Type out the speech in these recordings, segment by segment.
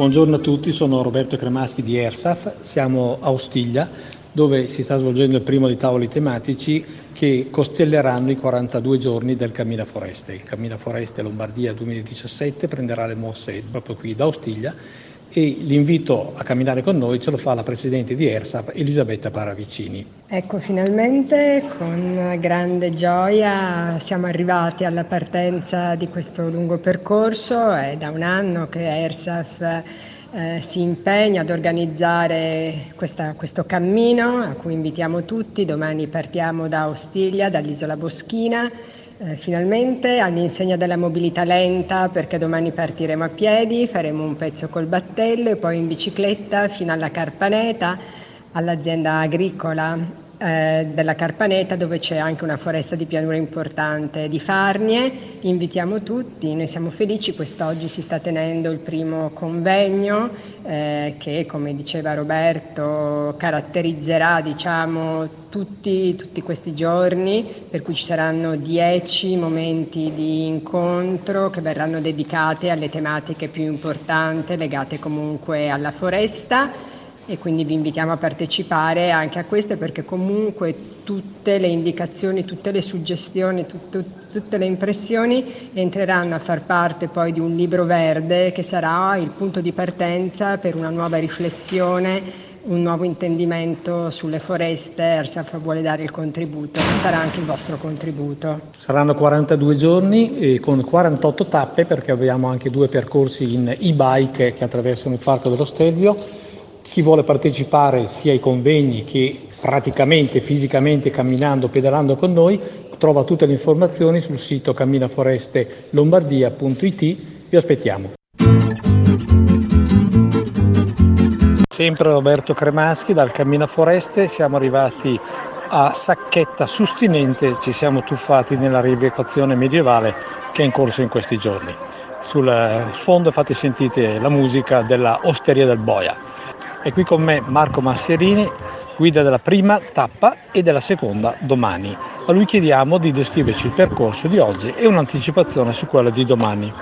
Buongiorno a tutti, sono Roberto Cremaschi di ERSAF, siamo a Ostiglia dove si sta svolgendo il primo dei tavoli tematici che costelleranno i 42 giorni del Cammina Foreste. Il Cammina Foreste Lombardia 2017 prenderà le mosse proprio qui da Ostiglia e l'invito a camminare con noi ce lo fa la Presidente di ERSAP Elisabetta Paravicini. Ecco, finalmente con grande gioia siamo arrivati alla partenza di questo lungo percorso, è da un anno che ERSAF eh, si impegna ad organizzare questa, questo cammino a cui invitiamo tutti, domani partiamo da Ostiglia, dall'isola Boschina eh, finalmente all'insegna della mobilità lenta perché domani partiremo a piedi, faremo un pezzo col battello e poi in bicicletta fino alla Carpaneta, all'azienda agricola eh, della Carpaneta dove c'è anche una foresta di pianura importante di Farnie. Invitiamo tutti, noi siamo felici, quest'oggi si sta tenendo il primo convegno eh, che come diceva Roberto caratterizzerà diciamo, tutti, tutti questi giorni per cui ci saranno dieci momenti di incontro che verranno dedicati alle tematiche più importanti legate comunque alla foresta e quindi vi invitiamo a partecipare anche a queste perché comunque tutte le indicazioni, tutte le suggestioni, tutto, tutte le impressioni entreranno a far parte poi di un libro verde che sarà il punto di partenza per una nuova riflessione un nuovo intendimento sulle foreste, Ersaf vuole dare il contributo, sarà anche il vostro contributo. Saranno 42 giorni con 48 tappe perché abbiamo anche due percorsi in e-bike che attraversano il Parco dello Stelvio chi vuole partecipare sia ai convegni che praticamente fisicamente camminando, pedalando con noi, trova tutte le informazioni sul sito camminaforestelombardia.it. Vi aspettiamo. Sempre Roberto Cremaschi dal Cammina Foreste, siamo arrivati a Sacchetta Sustinente, ci siamo tuffati nella rievocazione medievale che è in corso in questi giorni. Sul sfondo fate sentite la musica della Osteria del Boia. È qui con me Marco Masserini, guida della prima tappa e della seconda domani. A lui chiediamo di descriverci il percorso di oggi e un'anticipazione su quello di domani.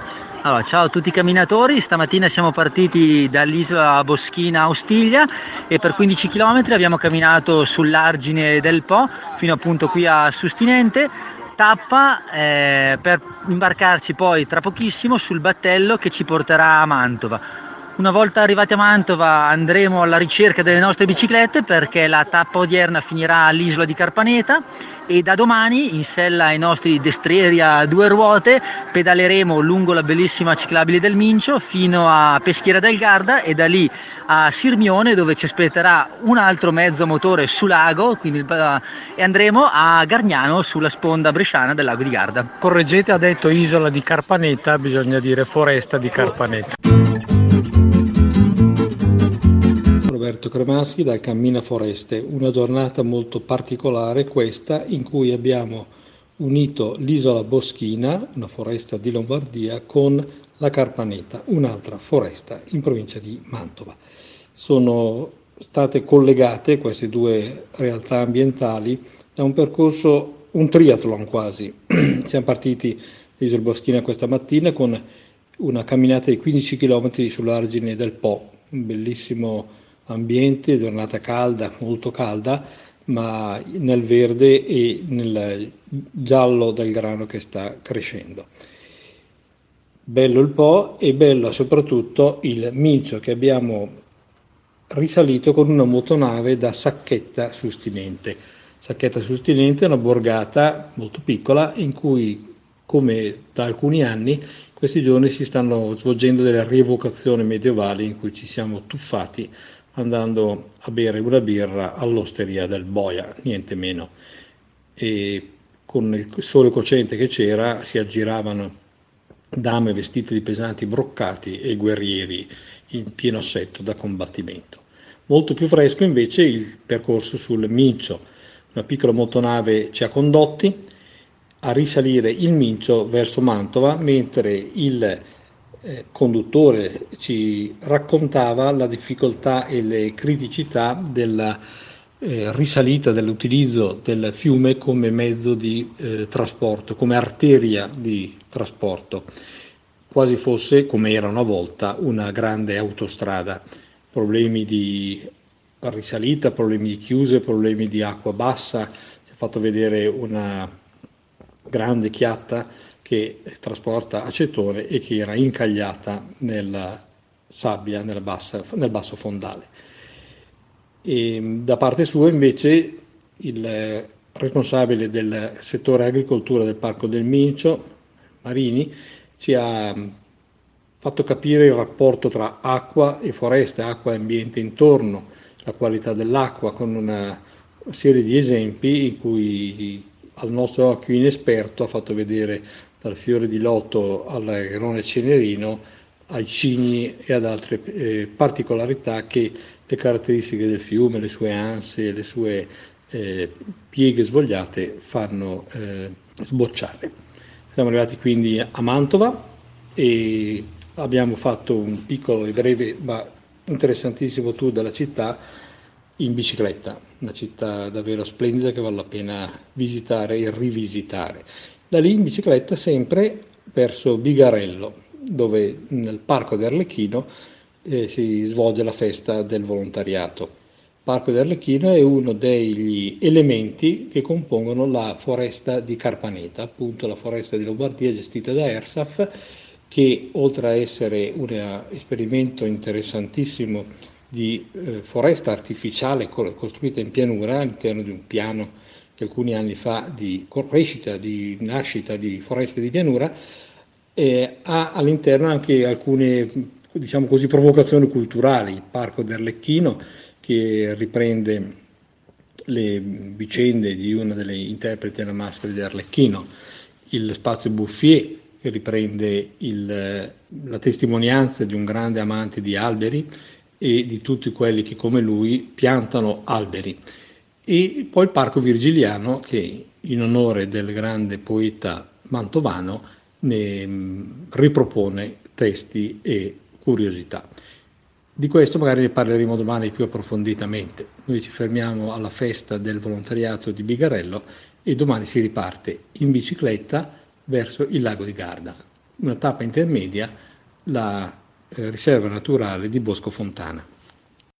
Allora, ciao a tutti i camminatori, stamattina siamo partiti dall'isola Boschina a Ostiglia e per 15 km abbiamo camminato sull'argine del Po fino appunto qui a Sustinente, tappa eh, per imbarcarci poi tra pochissimo sul battello che ci porterà a Mantova una volta arrivati a Mantova andremo alla ricerca delle nostre biciclette perché la tappa odierna finirà all'isola di Carpaneta e da domani in sella ai nostri destrieri a due ruote pedaleremo lungo la bellissima ciclabile del Mincio fino a Peschiera del Garda e da lì a Sirmione dove ci aspetterà un altro mezzo motore su lago quindi, e andremo a Gargnano sulla sponda bresciana del lago di Garda. Correggete ha detto isola di Carpaneta, bisogna dire foresta di Carpaneta. Roberto Cremaschi dal Cammina Foreste, una giornata molto particolare questa in cui abbiamo unito l'isola Boschina, una foresta di Lombardia, con la Carpaneta, un'altra foresta in provincia di Mantova. Sono state collegate queste due realtà ambientali da un percorso, un triathlon quasi. Siamo partiti dall'isola Boschina questa mattina con una camminata di 15 km sull'argine del Po, un bellissimo ambiente, giornata calda, molto calda, ma nel verde e nel giallo del grano che sta crescendo. Bello il Po e bello soprattutto il Mincio che abbiamo risalito con una motonave da Sacchetta Sustinente. Sacchetta Sustinente è una borgata molto piccola in cui, come da alcuni anni, questi giorni si stanno svolgendo delle rievocazioni medievali in cui ci siamo tuffati andando a bere una birra all'osteria del Boia, niente meno. E con il sole cocente che c'era si aggiravano dame vestite di pesanti broccati e guerrieri in pieno assetto da combattimento. Molto più fresco invece il percorso sul Mincio. Una piccola motonave ci ha condotti a risalire il Mincio verso Mantova, mentre il eh, conduttore ci raccontava la difficoltà e le criticità della eh, risalita dell'utilizzo del fiume come mezzo di eh, trasporto, come arteria di trasporto, quasi fosse, come era una volta, una grande autostrada. Problemi di risalita, problemi di chiuse, problemi di acqua bassa, si è fatto vedere una grande chiatta che trasporta acetone e che era incagliata nella sabbia, nella bassa, nel basso fondale. E da parte sua invece il responsabile del settore agricoltura del Parco del Mincio, Marini, ci ha fatto capire il rapporto tra acqua e foresta, acqua e ambiente intorno, la qualità dell'acqua con una serie di esempi in cui al nostro occhio inesperto ha fatto vedere dal fiore di loto all'airone cenerino ai cigni e ad altre eh, particolarità che le caratteristiche del fiume, le sue anse, le sue eh, pieghe svogliate fanno eh, sbocciare. Siamo arrivati quindi a Mantova e abbiamo fatto un piccolo e breve ma interessantissimo tour della città in bicicletta, una città davvero splendida che vale la pena visitare e rivisitare. Da lì in bicicletta sempre verso Bigarello, dove nel Parco d'Arlecchino eh, si svolge la festa del volontariato. Il Parco d'Arlecchino è uno degli elementi che compongono la foresta di Carpaneta, appunto la foresta di Lombardia gestita da ERSAF, che oltre a essere un esperimento interessantissimo di eh, foresta artificiale costruita in pianura all'interno di un piano che alcuni anni fa di crescita, di nascita di foreste di pianura, eh, ha all'interno anche alcune diciamo così, provocazioni culturali, il Parco d'Arlecchino che riprende le vicende di una delle interpreti della maschera di Arlecchino, il Spazio Bouffier che riprende il, la testimonianza di un grande amante di alberi e di tutti quelli che come lui piantano alberi. E poi il Parco Virgiliano che in onore del grande poeta mantovano ne mm, ripropone testi e curiosità. Di questo magari ne parleremo domani più approfonditamente. Noi ci fermiamo alla festa del volontariato di Bigarello e domani si riparte in bicicletta verso il lago di Garda. Una tappa intermedia, la eh, riserva naturale di Bosco Fontana.